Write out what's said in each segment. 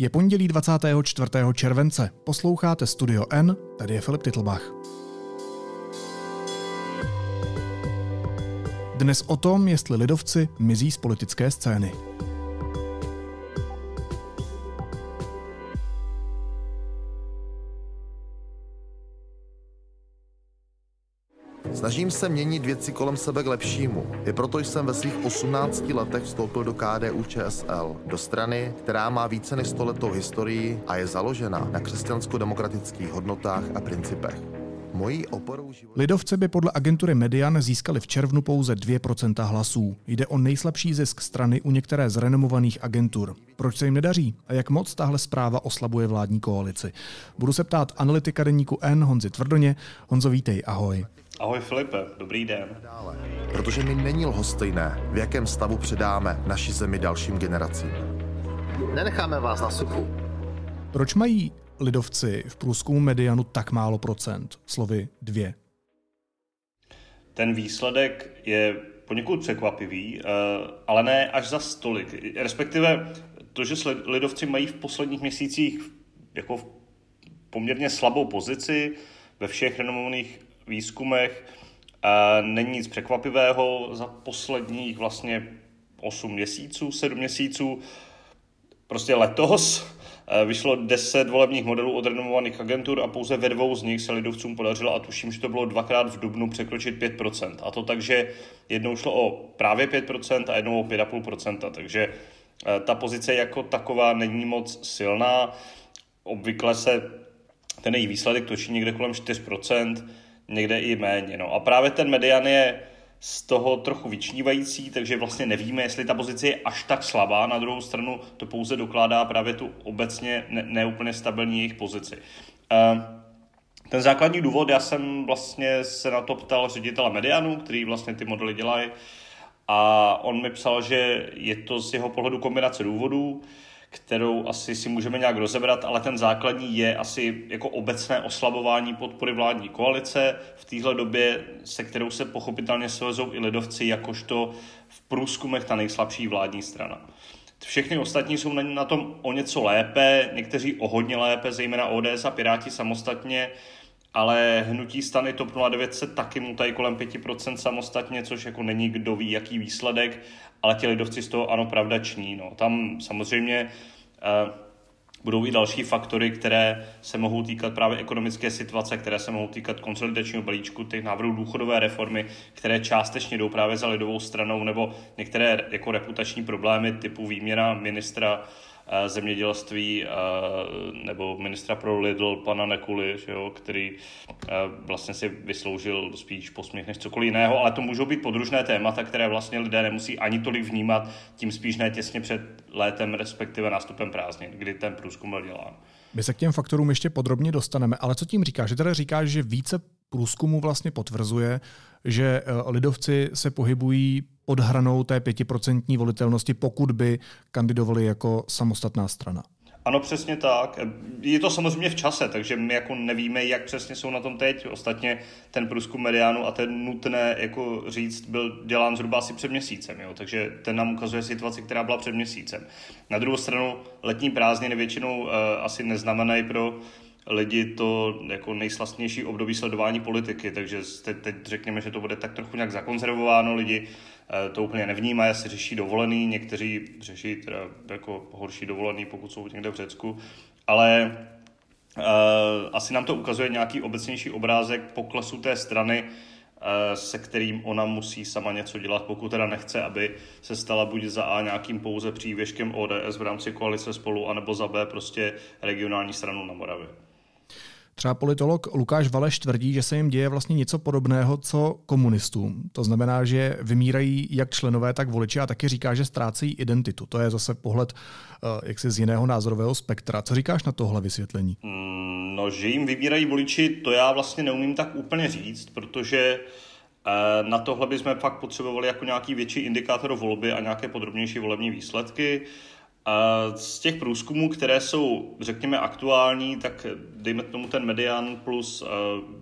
Je pondělí 24. července. Posloucháte Studio N, tady je Filip Titlbach. Dnes o tom, jestli lidovci mizí z politické scény. Snažím se měnit věci kolem sebe k lepšímu. I proto jsem ve svých 18 letech vstoupil do KDU ČSL, do strany, která má více než stoletou historii a je založena na křesťansko-demokratických hodnotách a principech. Mojí oporou život... Lidovci by podle agentury Median získali v červnu pouze 2% hlasů. Jde o nejslabší zisk strany u některé z renomovaných agentur. Proč se jim nedaří a jak moc tahle zpráva oslabuje vládní koalici? Budu se ptát analytika deníku N Honzi Tvrdoně. Honzo, vítej, ahoj. Ahoj Filipe, dobrý den. Protože mi není lhostejné, v jakém stavu předáme naši zemi dalším generacím. Nenecháme vás na suchu. Proč mají lidovci v průzkumu medianu tak málo procent? Slovy dvě. Ten výsledek je poněkud překvapivý, eh, ale ne až za stolik. Respektive to, že lidovci mají v posledních měsících jako poměrně slabou pozici ve všech renomovaných výzkumech. Není nic překvapivého za posledních vlastně 8 měsíců, 7 měsíců. Prostě letos eh, vyšlo 10 volebních modelů od renomovaných agentur a pouze ve dvou z nich se lidovcům podařilo, a tuším, že to bylo dvakrát v Dubnu, překročit 5%. A to tak, že jednou šlo o právě 5% a jednou o 5,5%. Takže eh, ta pozice jako taková není moc silná. Obvykle se ten její výsledek točí někde kolem 4%, někde i méně. No. A právě ten median je z toho trochu vyčnívající, takže vlastně nevíme, jestli ta pozice je až tak slabá. Na druhou stranu to pouze dokládá právě tu obecně ne, neúplně stabilní jejich pozici. Uh, ten základní důvod, já jsem vlastně se na to ptal ředitele Medianu, který vlastně ty modely dělají, a on mi psal, že je to z jeho pohledu kombinace důvodů kterou asi si můžeme nějak rozebrat, ale ten základní je asi jako obecné oslabování podpory vládní koalice v téhle době, se kterou se pochopitelně svezou i lidovci, jakožto v průzkumech ta nejslabší vládní strana. Všechny ostatní jsou na tom o něco lépe, někteří o hodně lépe, zejména ODS a Piráti samostatně, ale hnutí stany TOP 09 se taky mutají kolem 5% samostatně, což jako není kdo ví, jaký výsledek, ale ti lidovci z toho ano, pravda ční. No. Tam samozřejmě uh, budou i další faktory, které se mohou týkat právě ekonomické situace, které se mohou týkat konsolidačního balíčku, těch návrhů důchodové reformy, které částečně jdou právě za lidovou stranou, nebo některé jako reputační problémy typu výměna ministra Eh, zemědělství eh, nebo ministra pro Lidl, pana Nekuly, že jo, který eh, vlastně si vysloužil spíš posměch než cokoliv jiného, ale to můžou být podružné témata, které vlastně lidé nemusí ani tolik vnímat, tím spíš ne těsně před létem, respektive nástupem prázdnin, kdy ten průzkum byl dělán. My se k těm faktorům ještě podrobně dostaneme, ale co tím říkáš? Že teda říkáš, že více průzkumu vlastně potvrzuje, že lidovci se pohybují pod hranou té pětiprocentní volitelnosti, pokud by kandidovali jako samostatná strana. Ano, přesně tak. Je to samozřejmě v čase, takže my jako nevíme, jak přesně jsou na tom teď. Ostatně ten průzkum mediánu a ten nutné jako říct byl dělán zhruba asi před měsícem, jo? takže ten nám ukazuje situaci, která byla před měsícem. Na druhou stranu letní prázdniny většinou uh, asi neznamenají pro lidi to jako nejslastnější období sledování politiky, takže teď, teď řekněme, že to bude tak trochu nějak zakonzervováno, lidi Eh, to úplně nevnímají, asi řeší dovolený, někteří řeší teda jako horší dovolený, pokud jsou někde v Řecku, ale uh, asi nám to ukazuje nějaký obecnější obrázek poklesu té strany, uh, se kterým ona musí sama něco dělat, pokud teda nechce, aby se stala buď za A nějakým pouze přívěškem ODS v rámci koalice spolu, anebo za B prostě regionální stranu na Moravě. Třeba politolog Lukáš Valeš tvrdí, že se jim děje vlastně něco podobného, co komunistům. To znamená, že vymírají jak členové, tak voliči a taky říká, že ztrácejí identitu. To je zase pohled uh, jaksi z jiného názorového spektra. Co říkáš na tohle vysvětlení? Mm, no, že jim vybírají voliči, to já vlastně neumím tak úplně říct, protože uh, na tohle bychom fakt potřebovali jako nějaký větší indikátor volby a nějaké podrobnější volební výsledky. Z těch průzkumů, které jsou, řekněme, aktuální, tak dejme tomu ten median plus eh,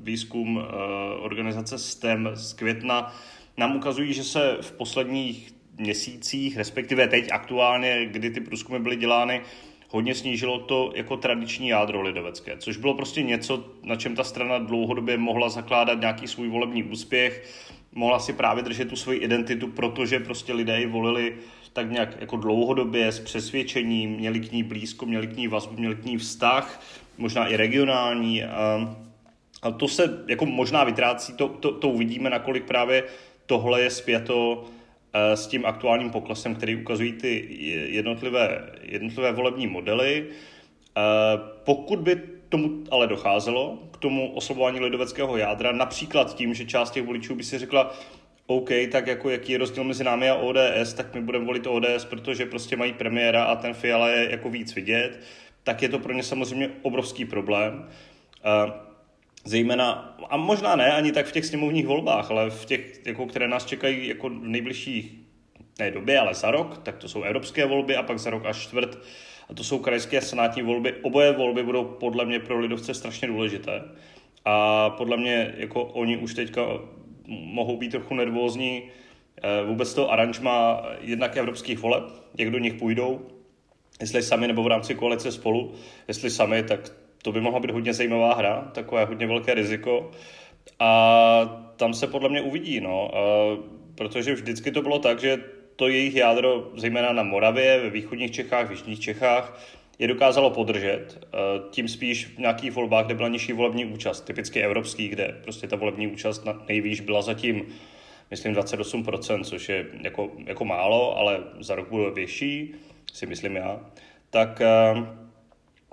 výzkum eh, organizace STEM z května nám ukazují, že se v posledních měsících, respektive teď aktuálně, kdy ty průzkumy byly dělány, hodně snížilo to jako tradiční jádro lidovecké, což bylo prostě něco, na čem ta strana dlouhodobě mohla zakládat nějaký svůj volební úspěch, mohla si právě držet tu svoji identitu, protože prostě lidé ji volili tak nějak jako dlouhodobě s přesvědčením, měli k ní blízko, měli k ní vazbu, měli k ní vztah, možná i regionální. A, a to se jako možná vytrácí, to, to, to uvidíme, nakolik právě tohle je zpěto eh, s tím aktuálním poklesem, který ukazují ty jednotlivé, jednotlivé volební modely. Eh, pokud by tomu ale docházelo, k tomu oslabování lidoveckého jádra, například tím, že část těch voličů by si řekla, OK, tak jako jaký je rozdíl mezi námi a ODS, tak my budeme volit ODS, protože prostě mají premiéra a ten Fiala je jako víc vidět, tak je to pro ně samozřejmě obrovský problém. Uh, zejména, a možná ne ani tak v těch sněmovních volbách, ale v těch, jako, které nás čekají jako v nejbližších ne době, ale za rok, tak to jsou evropské volby a pak za rok až čtvrt a to jsou krajské a senátní volby. Oboje volby budou podle mě pro lidovce strašně důležité. A podle mě jako oni už teďka mohou být trochu nervózní eh, vůbec to aranžma jednak evropských voleb, jak do nich půjdou, jestli sami nebo v rámci koalice spolu, jestli sami, tak to by mohla být hodně zajímavá hra, takové hodně velké riziko. A tam se podle mě uvidí, no, protože vždycky to bylo tak, že to jejich jádro, zejména na Moravě, ve východních Čechách, v jižních Čechách, je dokázalo podržet. Tím spíš v nějakých volbách, kde byla nižší volební účast, typicky evropský, kde prostě ta volební účast nejvýš byla zatím, myslím, 28%, což je jako, jako málo, ale za rok bude větší, si myslím já. Tak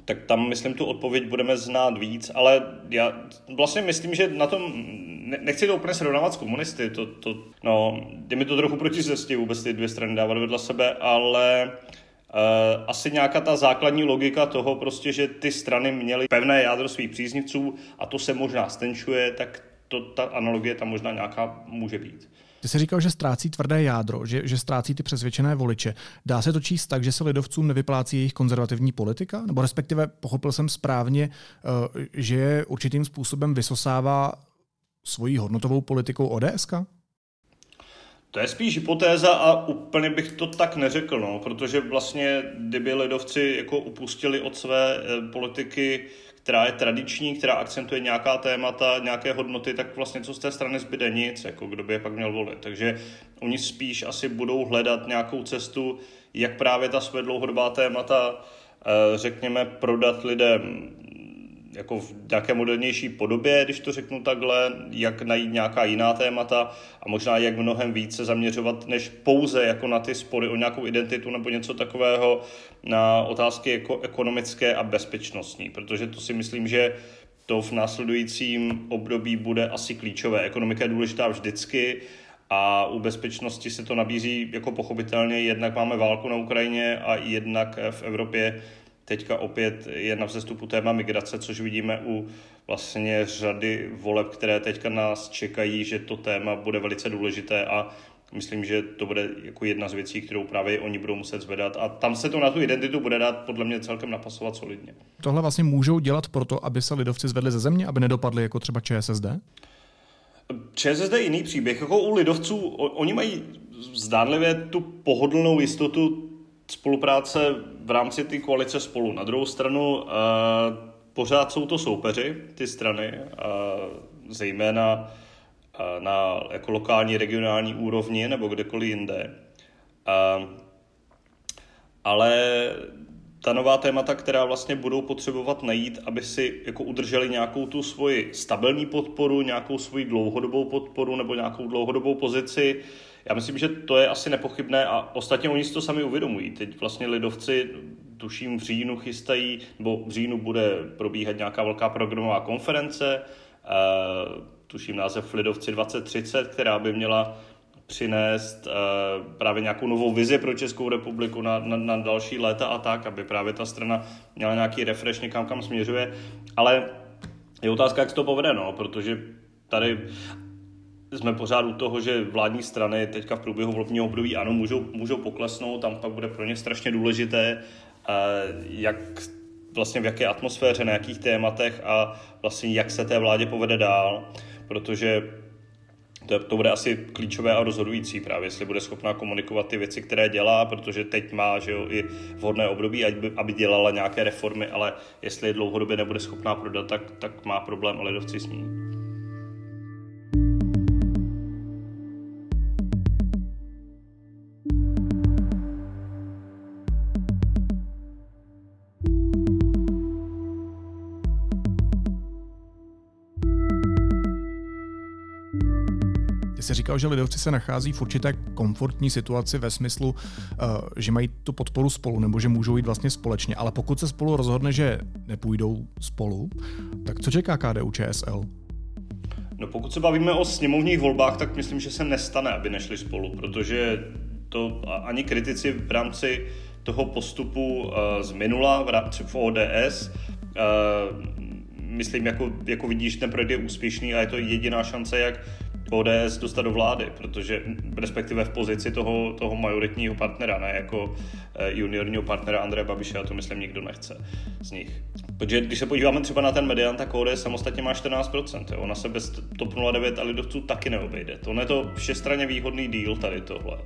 tak tam, myslím, tu odpověď budeme znát víc, ale já vlastně myslím, že na tom, nechci to úplně srovnávat s komunisty, to, to, no, je mi to trochu proti cestě vůbec ty dvě strany dávat vedle sebe, ale asi nějaká ta základní logika toho prostě, že ty strany měly pevné jádro svých příznivců a to se možná stenčuje, tak to, ta analogie tam možná nějaká může být. Ty jsi říkal, že ztrácí tvrdé jádro, že, že ztrácí ty přesvědčené voliče. Dá se to číst tak, že se lidovcům nevyplácí jejich konzervativní politika? Nebo respektive pochopil jsem správně, eh, že určitým způsobem vysosává svojí hodnotovou politikou ODS? To je spíš hypotéza a úplně bych to tak neřekl, no, protože vlastně, kdyby lidovci jako upustili od své eh, politiky která je tradiční, která akcentuje nějaká témata, nějaké hodnoty, tak vlastně co z té strany zbyde nic, jako kdo by je pak měl volit. Takže oni spíš asi budou hledat nějakou cestu, jak právě ta své dlouhodobá témata, eh, řekněme, prodat lidem jako v nějaké modernější podobě, když to řeknu takhle, jak najít nějaká jiná témata a možná jak mnohem více zaměřovat, než pouze jako na ty spory o nějakou identitu nebo něco takového, na otázky jako ekonomické a bezpečnostní, protože to si myslím, že to v následujícím období bude asi klíčové. Ekonomika je důležitá vždycky, a u bezpečnosti se to nabízí jako pochopitelně, jednak máme válku na Ukrajině a jednak v Evropě Teďka opět je na vzestupu téma migrace, což vidíme u vlastně řady voleb, které teďka nás čekají, že to téma bude velice důležité a myslím, že to bude jako jedna z věcí, kterou právě oni budou muset zvedat. A tam se to na tu identitu bude dát podle mě celkem napasovat solidně. Tohle vlastně můžou dělat proto, aby se lidovci zvedli ze země, aby nedopadli jako třeba ČSSD? ČSSD je jiný příběh. Jako u lidovců, oni mají zdánlivě tu pohodlnou jistotu spolupráce v rámci té koalice spolu. Na druhou stranu uh, pořád jsou to soupeři, ty strany, uh, zejména uh, na jako lokální, regionální úrovni nebo kdekoliv jinde. Uh, ale ta nová témata, která vlastně budou potřebovat najít, aby si jako udrželi nějakou tu svoji stabilní podporu, nějakou svoji dlouhodobou podporu nebo nějakou dlouhodobou pozici, já myslím, že to je asi nepochybné a ostatně oni si to sami uvědomují. Teď vlastně lidovci tuším v říjnu chystají, nebo v říjnu bude probíhat nějaká velká programová konference, tuším název Lidovci 2030, která by měla přinést právě nějakou novou vizi pro Českou republiku na, na, na další léta a tak, aby právě ta strana měla nějaký refresh někam, kam směřuje. Ale je otázka, jak se to povede, no, protože tady jsme pořád u toho, že vládní strany teďka v průběhu volebního období ano, můžou, můžou poklesnout, tam pak bude pro ně strašně důležité, eh, jak vlastně v jaké atmosféře, na jakých tématech a vlastně jak se té vládě povede dál, protože to, to bude asi klíčové a rozhodující právě, jestli bude schopná komunikovat ty věci, které dělá, protože teď má že jo, i vhodné období, aby, aby dělala nějaké reformy, ale jestli dlouhodobě nebude schopná prodat, tak, tak má problém a lidovci s ní. Jsi říkal, že lidovci se nachází v určité komfortní situaci ve smyslu, eh, že mají tu podporu spolu, nebo že můžou jít vlastně společně. Ale pokud se spolu rozhodne, že nepůjdou spolu, tak co čeká KDU ČSL? No pokud se bavíme o sněmovních volbách, tak myslím, že se nestane, aby nešli spolu, protože to ani kritici v rámci toho postupu uh, z minula v, rámci v ODS uh, myslím, jako, jako vidíš, ten projekt je úspěšný a je to jediná šance, jak ODS dostat do vlády, protože respektive v pozici toho, toho majoritního partnera, ne jako eh, juniorního partnera Andreje Babiše, a to myslím nikdo nechce z nich. Protože když se podíváme třeba na ten median, tak ODS samostatně má 14%. Jo. Ona se bez TOP 09 a lidovců taky neobejde. To je to všestranně výhodný díl tady tohle.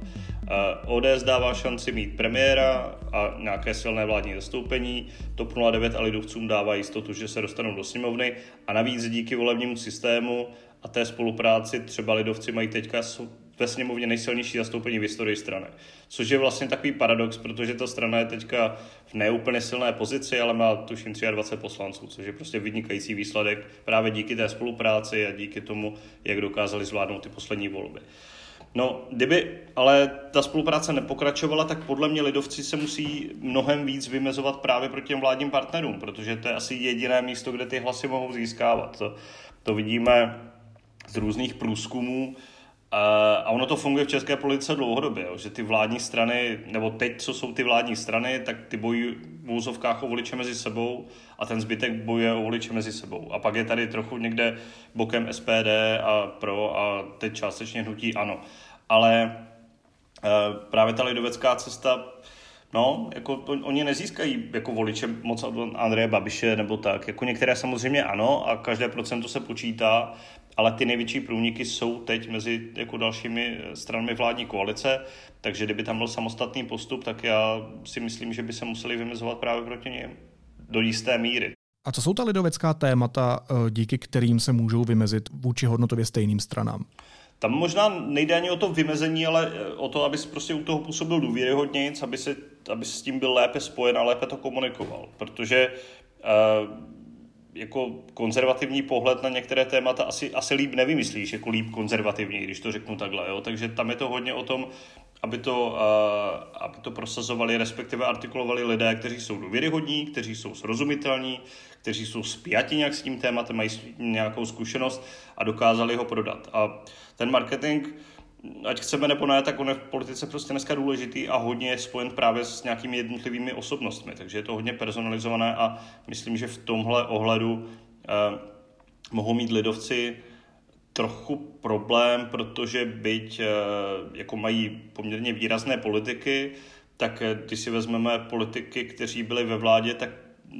ODS dává šanci mít premiéra a nějaké silné vládní zastoupení. TOP 09 a lidovcům dává jistotu, že se dostanou do sněmovny a navíc díky volebnímu systému a té spolupráci třeba lidovci mají teďka ve sněmovně nejsilnější zastoupení v historii strany. Což je vlastně takový paradox, protože ta strana je teďka v neúplně silné pozici, ale má tuším 23 poslanců, což je prostě vynikající výsledek právě díky té spolupráci a díky tomu, jak dokázali zvládnout ty poslední volby. No, kdyby ale ta spolupráce nepokračovala, tak podle mě lidovci se musí mnohem víc vymezovat právě proti těm vládním partnerům, protože to je asi jediné místo, kde ty hlasy mohou získávat. To, to vidíme z různých průzkumů. A ono to funguje v české politice dlouhodobě, že ty vládní strany, nebo teď, co jsou ty vládní strany, tak ty bojují v úzovkách o voliče mezi sebou a ten zbytek bojuje o voliče mezi sebou. A pak je tady trochu někde bokem SPD a pro a teď částečně hnutí ano. Ale e, právě ta lidovecká cesta No, jako to, oni nezískají jako voliče moc od Andreje Babiše nebo tak. Jako některé samozřejmě ano a každé procento se počítá, ale ty největší průniky jsou teď mezi jako dalšími stranami vládní koalice, takže kdyby tam byl samostatný postup, tak já si myslím, že by se museli vymezovat právě proti něm do jisté míry. A co jsou ta lidovecká témata, eh, díky kterým se můžou vymezit vůči hodnotově stejným stranám? Tam možná nejde ani o to vymezení, ale eh, o to, aby si prostě u toho působil důvěryhodně, aby se, aby s tím byl lépe spojen a lépe to komunikoval. Protože uh, jako konzervativní pohled na některé témata asi, asi líp nevymyslíš, jako líp konzervativní, když to řeknu takhle. Jo? Takže tam je to hodně o tom, aby to, uh, aby to prosazovali, respektive artikulovali lidé, kteří jsou důvěryhodní, kteří jsou srozumitelní, kteří jsou spjati nějak s tím tématem, mají nějakou zkušenost a dokázali ho prodat. A ten marketing ať chceme nebo ne, tak on je v politice prostě dneska důležitý a hodně je spojen právě s nějakými jednotlivými osobnostmi, takže je to hodně personalizované a myslím, že v tomhle ohledu eh, mohou mít lidovci trochu problém, protože byť eh, jako mají poměrně výrazné politiky, tak eh, když si vezmeme politiky, kteří byli ve vládě, tak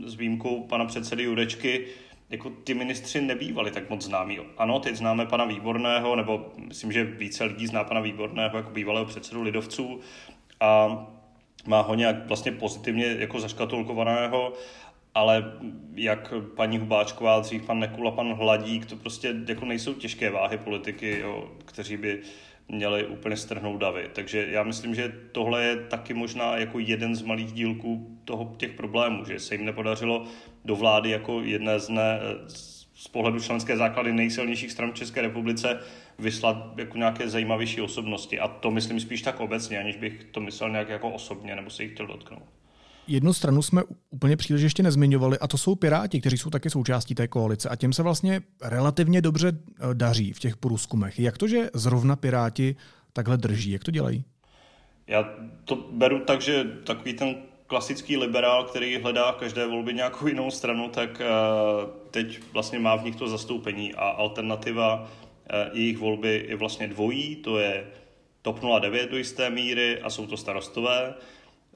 s výjimkou pana předsedy Jurečky, jako ty ministři nebývali tak moc známí. Ano, teď známe pana Výborného, nebo myslím, že více lidí zná pana Výborného jako bývalého předsedu Lidovců a má ho nějak vlastně pozitivně jako zaškatulkovaného, ale jak paní Hubáčková, dřív pan Nekula, pan Hladík, to prostě jako nejsou těžké váhy politiky, jo, kteří by měli úplně strhnout davy. Takže já myslím, že tohle je taky možná jako jeden z malých dílků toho, těch problémů, že se jim nepodařilo do vlády jako jedné z, ne, z pohledu členské základy nejsilnějších stran v České republice vyslat jako nějaké zajímavější osobnosti. A to myslím spíš tak obecně, aniž bych to myslel nějak jako osobně nebo se jich chtěl dotknout. Jednu stranu jsme úplně příliš ještě nezmiňovali, a to jsou Piráti, kteří jsou taky součástí té koalice. A těm se vlastně relativně dobře eh, daří v těch průzkumech. Jak to, že zrovna Piráti takhle drží? Jak to dělají? Já to beru tak, že takový ten klasický liberál, který hledá každé volby nějakou jinou stranu, tak eh, teď vlastně má v nich to zastoupení a alternativa eh, jejich volby je vlastně dvojí, to je TOP 09 do jisté míry a jsou to starostové.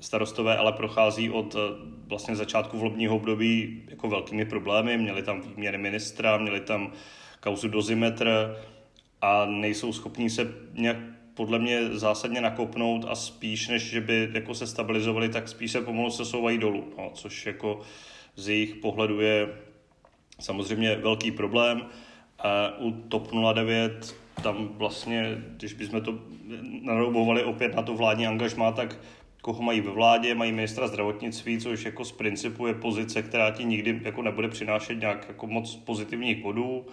Starostové ale prochází od eh, vlastně začátku volebního období jako velkými problémy. Měli tam výměry ministra, měli tam kauzu dozimetr a nejsou schopní se nějak podle mě zásadně nakopnout a spíš, než že by jako se stabilizovali, tak spíš se pomalu se souvají dolů, no, což jako z jejich pohledu je samozřejmě velký problém. A u TOP 09 tam vlastně, když bychom to naroubovali opět na to vládní angažmá, tak koho mají ve vládě, mají ministra zdravotnictví, což jako z principu je pozice, která ti nikdy jako nebude přinášet nějak jako moc pozitivních bodů.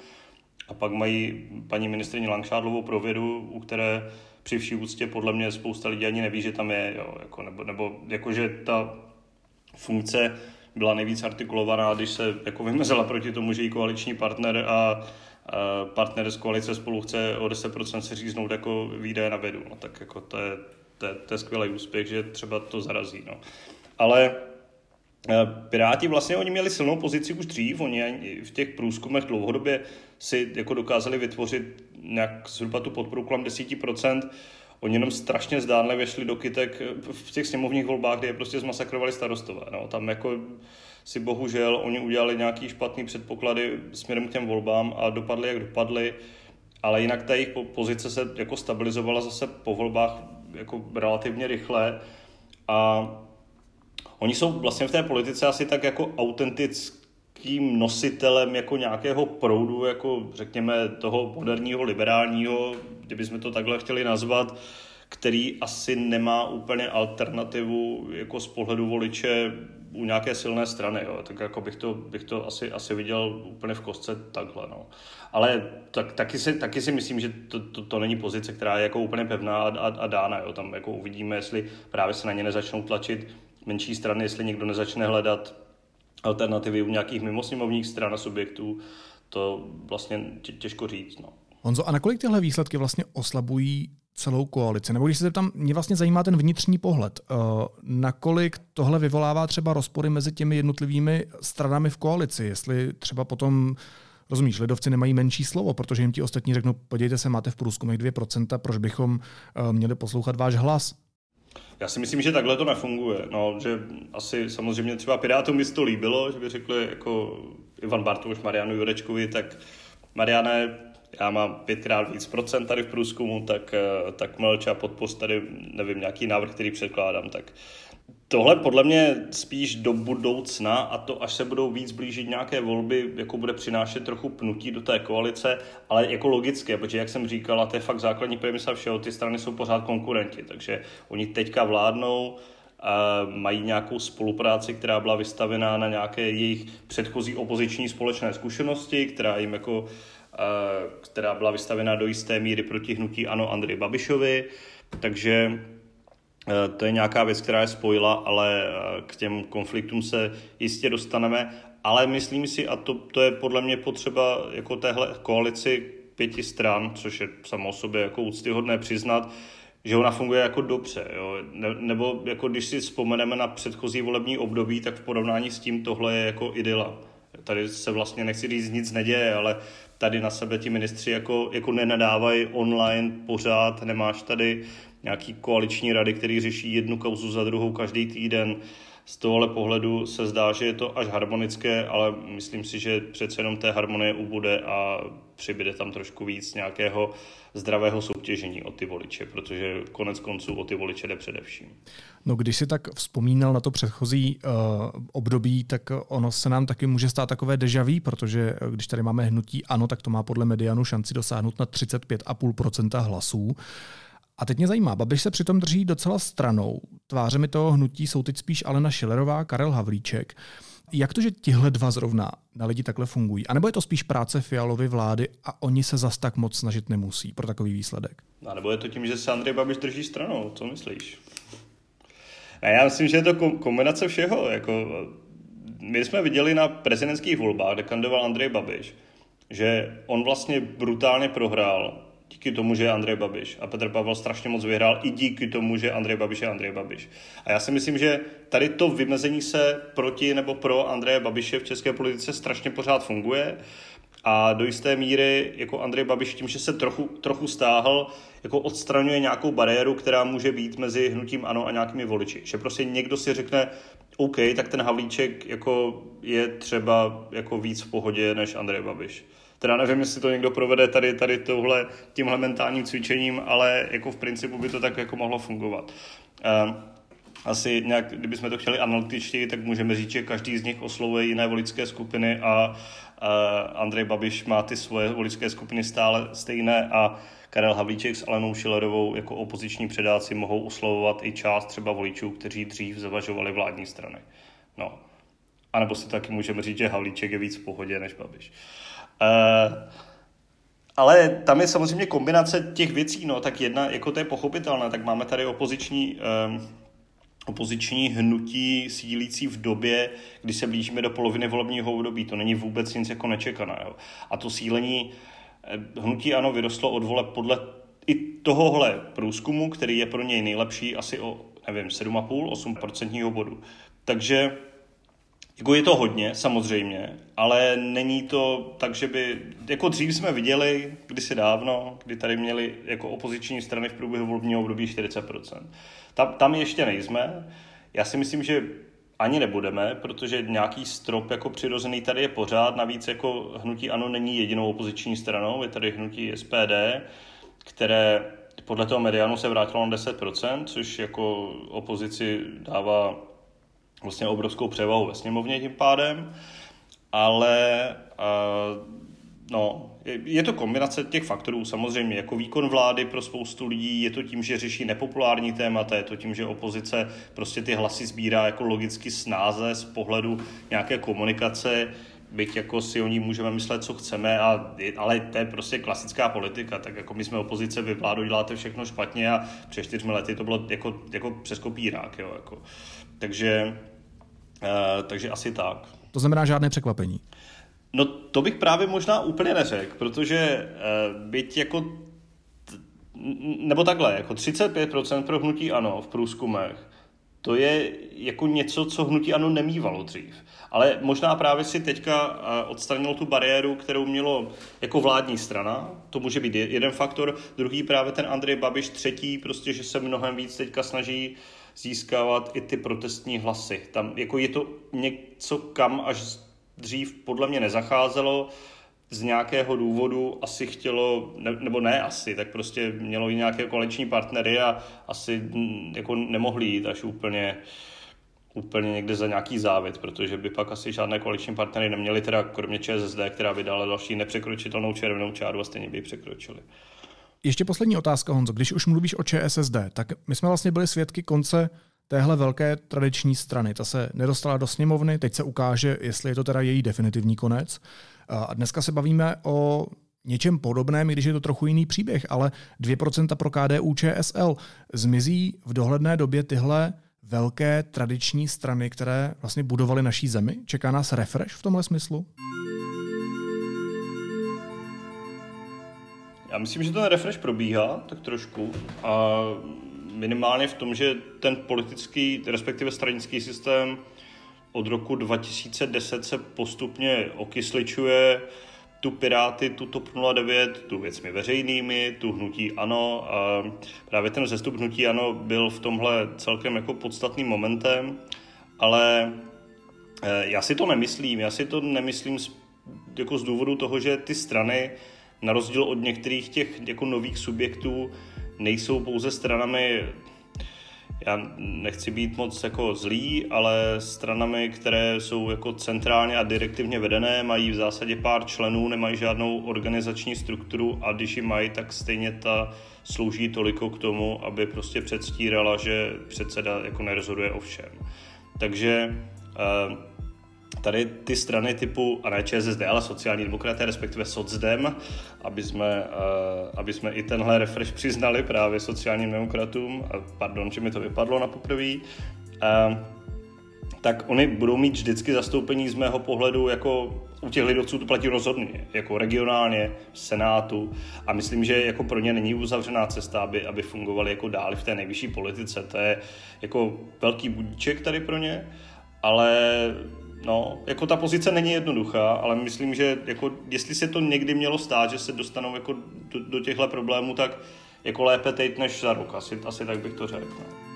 A pak mají paní ministrině Langšádlovou pro vědu, u které při vší úctě podle mě spousta lidí ani neví, že tam je, jo, jako, nebo, nebo jako, že ta funkce byla nejvíc artikulovaná, když se jako vymezela proti tomu, že jí koaliční partner a, a partner z koalice spolu chce o 10% se říznout jako výdaje na vědu. No, tak jako to je, to, to je skvělý úspěch, že třeba to zarazí. No. Ale Eh, Piráti vlastně oni měli silnou pozici už dřív, oni v těch průzkumech dlouhodobě si jako dokázali vytvořit nějak zhruba tu podporu kolem 10%. Oni jenom strašně zdánlivě šli do kytek v těch sněmovních volbách, kde je prostě zmasakrovali starostové. No. Tam jako si bohužel oni udělali nějaký špatný předpoklady směrem k těm volbám a dopadly, jak dopadly, ale jinak ta jejich pozice se jako stabilizovala zase po volbách jako relativně rychle. A Oni jsou vlastně v té politice asi tak jako autentickým nositelem jako nějakého proudu, jako řekněme toho moderního, liberálního, kdybychom to takhle chtěli nazvat, který asi nemá úplně alternativu jako z pohledu voliče u nějaké silné strany, jo. tak jako bych to, bych to asi, asi viděl úplně v kostce takhle. No. Ale tak, taky, si, taky si myslím, že to, to, to není pozice, která je jako úplně pevná a, a, a dána. Jo. Tam jako uvidíme, jestli právě se na ně nezačnou tlačit menší strany, jestli někdo nezačne hledat alternativy u nějakých mimosněmovních stran a subjektů, to vlastně těžko říct. No. Honzo, a nakolik tyhle výsledky vlastně oslabují celou koalici? Nebo když se tam, mě vlastně zajímá ten vnitřní pohled. Uh, nakolik tohle vyvolává třeba rozpory mezi těmi jednotlivými stranami v koalici? Jestli třeba potom Rozumíš, lidovci nemají menší slovo, protože jim ti ostatní řeknou, podívejte se, máte v průzkumech 2%, proč bychom uh, měli poslouchat váš hlas? Já si myslím, že takhle to nefunguje. No, že asi samozřejmě třeba Pirátům by to líbilo, že by řekli jako Ivan Bartoš, Marianu Jurečkovi, tak Mariane, já mám pětkrát víc procent tady v průzkumu, tak, eh, tak mlča podpost tady, nevím, nějaký návrh, který předkládám, tak Tohle podle mě spíš do budoucna a to, až se budou víc blížit nějaké volby, jako bude přinášet trochu pnutí do té koalice, ale jako logické, protože jak jsem říkal, a to je fakt základní premisa všeho, ty strany jsou pořád konkurenti, takže oni teďka vládnou, mají nějakou spolupráci, která byla vystavená na nějaké jejich předchozí opoziční společné zkušenosti, která jim jako, která byla vystavená do jisté míry proti hnutí Ano Andrej Babišovi, takže Eh, to je nějaká věc, která je spojila, ale eh, k těm konfliktům se jistě dostaneme. Ale myslím si, a to, to je podle mě potřeba jako téhle koalici pěti stran, což je samo o sobě jako úctyhodné přiznat, že ona funguje jako dobře. Jo? Ne, nebo jako když si vzpomeneme na předchozí volební období, tak v porovnání s tím tohle je jako idyla. Tady se vlastně, nechci říct, nic neděje, ale tady na sebe ti ministři jako, jako nenadávají online pořád, nemáš tady nějaký koaliční rady, který řeší jednu kauzu za druhou každý týden. Z tohohle pohledu se zdá, že je to až harmonické, ale myslím si, že přece jenom té harmonie ubude a přibyde tam trošku víc nějakého zdravého soutěžení o ty voliče, protože konec konců o ty voliče jde především. No když si tak vzpomínal na to předchozí uh, období, tak ono se nám taky může stát takové dejaví, protože když tady máme hnutí ano, tak to má podle medianu šanci dosáhnout na 35,5% hlasů. A teď mě zajímá, Babiš se přitom drží docela stranou. Tvářemi toho hnutí jsou teď spíš Alena Šilerová, Karel Havlíček. Jak to, že tihle dva zrovna na lidi takhle fungují? A nebo je to spíš práce Fialovy vlády a oni se zas tak moc snažit nemusí pro takový výsledek? A nebo je to tím, že se Andrej Babiš drží stranou? Co myslíš? A já myslím, že je to kombinace všeho. Jako, my jsme viděli na prezidentských volbách, kde kandidoval Andrej Babiš, že on vlastně brutálně prohrál díky tomu, že je Andrej Babiš. A Petr Pavel strašně moc vyhrál i díky tomu, že Andrej Babiš je Andrej Babiš. A já si myslím, že tady to vymezení se proti nebo pro Andreje Babiše v české politice strašně pořád funguje. A do jisté míry jako Andrej Babiš tím, že se trochu, trochu stáhl, jako odstraňuje nějakou bariéru, která může být mezi hnutím ANO a nějakými voliči. Že prostě někdo si řekne, OK, tak ten Havlíček jako je třeba jako víc v pohodě než Andrej Babiš Teda nevím, jestli to někdo provede tady, tady tohle, tímhle mentálním cvičením, ale jako v principu by to tak jako mohlo fungovat. Uh, asi nějak, kdybychom to chtěli analytičtěji, tak můžeme říct, že každý z nich oslovuje jiné voličské skupiny a Andrej Babiš má ty svoje voličské skupiny stále stejné a Karel Havlíček s Alenou Šilerovou jako opoziční předáci mohou oslovovat i část třeba voličů, kteří dřív zavažovali vládní strany. No. A nebo si taky můžeme říct, že Havlíček je víc v pohodě než Babiš. Uh, ale tam je samozřejmě kombinace těch věcí, no, tak jedna, jako to je pochopitelné, tak máme tady opoziční um, opoziční hnutí sílící v době, kdy se blížíme do poloviny volebního období. To není vůbec nic jako nečekaného. A to sílení eh, hnutí ano vyrostlo od voleb podle i tohohle průzkumu, který je pro něj nejlepší asi o, nevím, 7,5-8% bodu. Takže jako je to hodně, samozřejmě, ale není to tak, že by, jako dřív jsme viděli, kdysi dávno, kdy tady měli jako opoziční strany v průběhu volebního období 40%. Tam, tam ještě nejsme. Já si myslím, že ani nebudeme, protože nějaký strop jako přirozený tady je pořád. Navíc jako hnutí ANO není jedinou opoziční stranou, je tady hnutí SPD, které podle toho medianu se vrátilo na 10%, což jako opozici dává vlastně obrovskou převahu ve sněmovně tím pádem, ale No, je to kombinace těch faktorů samozřejmě. Jako výkon vlády pro spoustu lidí je to tím, že řeší nepopulární témata, je to tím, že opozice prostě ty hlasy sbírá jako logicky snáze z pohledu nějaké komunikace, byť jako si o ní můžeme myslet, co chceme, a, ale to je prostě klasická politika, tak jako my jsme opozice, vy vládu děláte všechno špatně a před čtyřmi lety to bylo jako, jako přes kopírák, jo, jako. Takže, uh, takže asi tak. To znamená žádné překvapení. No to bych právě možná úplně neřekl, protože uh, byť jako nebo takhle, jako 35% pro hnutí ano v průzkumech, to je jako něco, co hnutí ano nemývalo dřív. Ale možná právě si teďka eh, odstranilo tu bariéru, kterou mělo jako vládní strana. To může být jeden faktor. Druhý právě ten Andrej Babiš. Třetí prostě, že se mnohem víc teďka snaží získávat i ty protestní hlasy. Tam jako je to něco, kam až dřív podle mě nezacházelo, z nějakého důvodu asi chtělo, ne, nebo ne asi, tak prostě mělo i nějaké koaliční partnery a asi mm, jako nemohli jít až úplně úplně někde za nějaký závit, protože by pak asi žádné koaliční partnery neměli, teda kromě ČSSD, která vydala další nepřekročitelnou červenou čáru a stejně by ji překročili. Ještě poslední otázka, Honzo. Když už mluvíš o ČSSD, tak my jsme vlastně byli svědky konce téhle velké tradiční strany. Ta se nedostala do sněmovny, teď se ukáže, jestli je to teda její definitivní konec. A dneska se bavíme o něčem podobném, i když je to trochu jiný příběh, ale 2% pro KDU ČSL. Zmizí v dohledné době tyhle velké tradiční strany, které vlastně budovaly naší zemi? Čeká nás refresh v tomhle smyslu? Já myslím, že ten refresh probíhá tak trošku a minimálně v tom, že ten politický, respektive stranický systém od roku 2010 se postupně okysličuje, tu Piráty, tu TOP 09, tu věcmi veřejnými, tu hnutí ANO. A právě ten zestup hnutí ANO byl v tomhle celkem jako podstatným momentem, ale eh, já si to nemyslím. Já si to nemyslím z, jako z důvodu toho, že ty strany, na rozdíl od některých těch jako nových subjektů, nejsou pouze stranami já nechci být moc jako zlý, ale stranami, které jsou jako centrálně a direktivně vedené, mají v zásadě pár členů, nemají žádnou organizační strukturu a když ji mají, tak stejně ta slouží toliko k tomu, aby prostě předstírala, že předseda jako nerozhoduje o všem. Takže eh, tady ty strany typu, a ne ČSSD, ale sociální demokraté, respektive SocDem, aby jsme, uh, aby jsme i tenhle refresh přiznali právě sociálním demokratům, a pardon, že mi to vypadlo na poprvé, uh, tak oni budou mít vždycky zastoupení z mého pohledu jako u těch lidovců to platí rozhodně, jako regionálně, v Senátu a myslím, že jako pro ně není uzavřená cesta, aby, aby fungovali jako dál v té nejvyšší politice. To je jako velký budíček tady pro ně, ale No, jako ta pozice není jednoduchá, ale myslím, že jako, jestli se to někdy mělo stát, že se dostanou jako do, do těchto problémů, tak jako lépe teď než za rok. Asi, asi tak bych to řekl. No.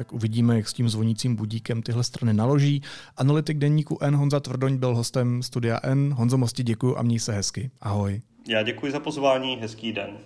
tak uvidíme, jak s tím zvonícím budíkem tyhle strany naloží. Analytik denníku N Honza Tvrdoň byl hostem studia N. Honzo Mosti děkuji a měj se hezky. Ahoj. Já děkuji za pozvání, hezký den.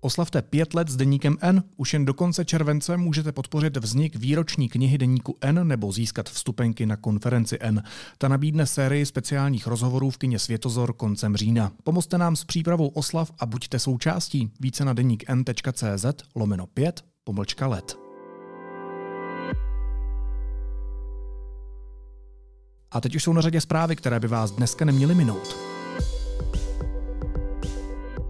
Oslavte pět let s deníkem N. Už jen do konce července můžete podpořit vznik výroční knihy deníku N nebo získat vstupenky na konferenci N. Ta nabídne sérii speciálních rozhovorů v kině Světozor koncem října. Pomozte nám s přípravou oslav a buďte součástí. Více na deník n.cz lomeno 5 pomlčka let. A teď už jsou na řadě zprávy, které by vás dneska neměly minout.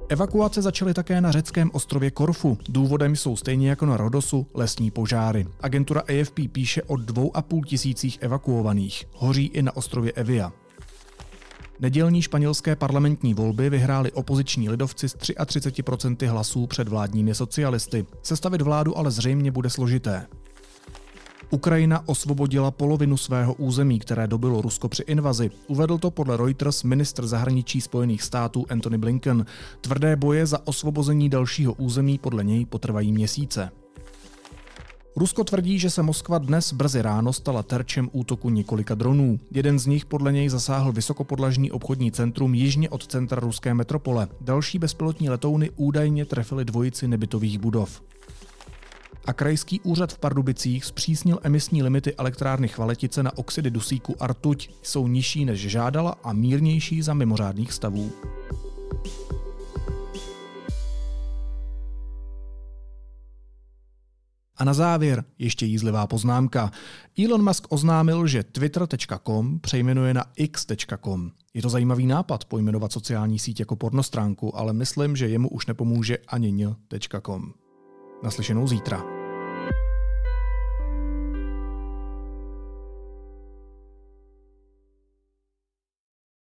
Evakuace začaly také na řeckém ostrově Korfu. Důvodem jsou stejně jako na Rodosu lesní požáry. Agentura AFP píše o dvou a půl tisících evakuovaných. Hoří i na ostrově Evia. Nedělní španělské parlamentní volby vyhráli opoziční lidovci s 33% hlasů před vládními socialisty. Sestavit vládu ale zřejmě bude složité. Ukrajina osvobodila polovinu svého území, které dobilo Rusko při invazi. Uvedl to podle Reuters ministr zahraničí Spojených států Antony Blinken. Tvrdé boje za osvobození dalšího území podle něj potrvají měsíce. Rusko tvrdí, že se Moskva dnes brzy ráno stala terčem útoku několika dronů. Jeden z nich podle něj zasáhl vysokopodlažní obchodní centrum jižně od centra ruské metropole. Další bezpilotní letouny údajně trefily dvojici nebytových budov a krajský úřad v Pardubicích zpřísnil emisní limity elektrárny Chvaletice na oxidy dusíku a rtuť. Jsou nižší než žádala a mírnější za mimořádných stavů. A na závěr ještě jízlivá poznámka. Elon Musk oznámil, že twitter.com přejmenuje na x.com. Je to zajímavý nápad pojmenovat sociální síť jako pornostránku, ale myslím, že jemu už nepomůže ani n.com. Naslyšenou zítra.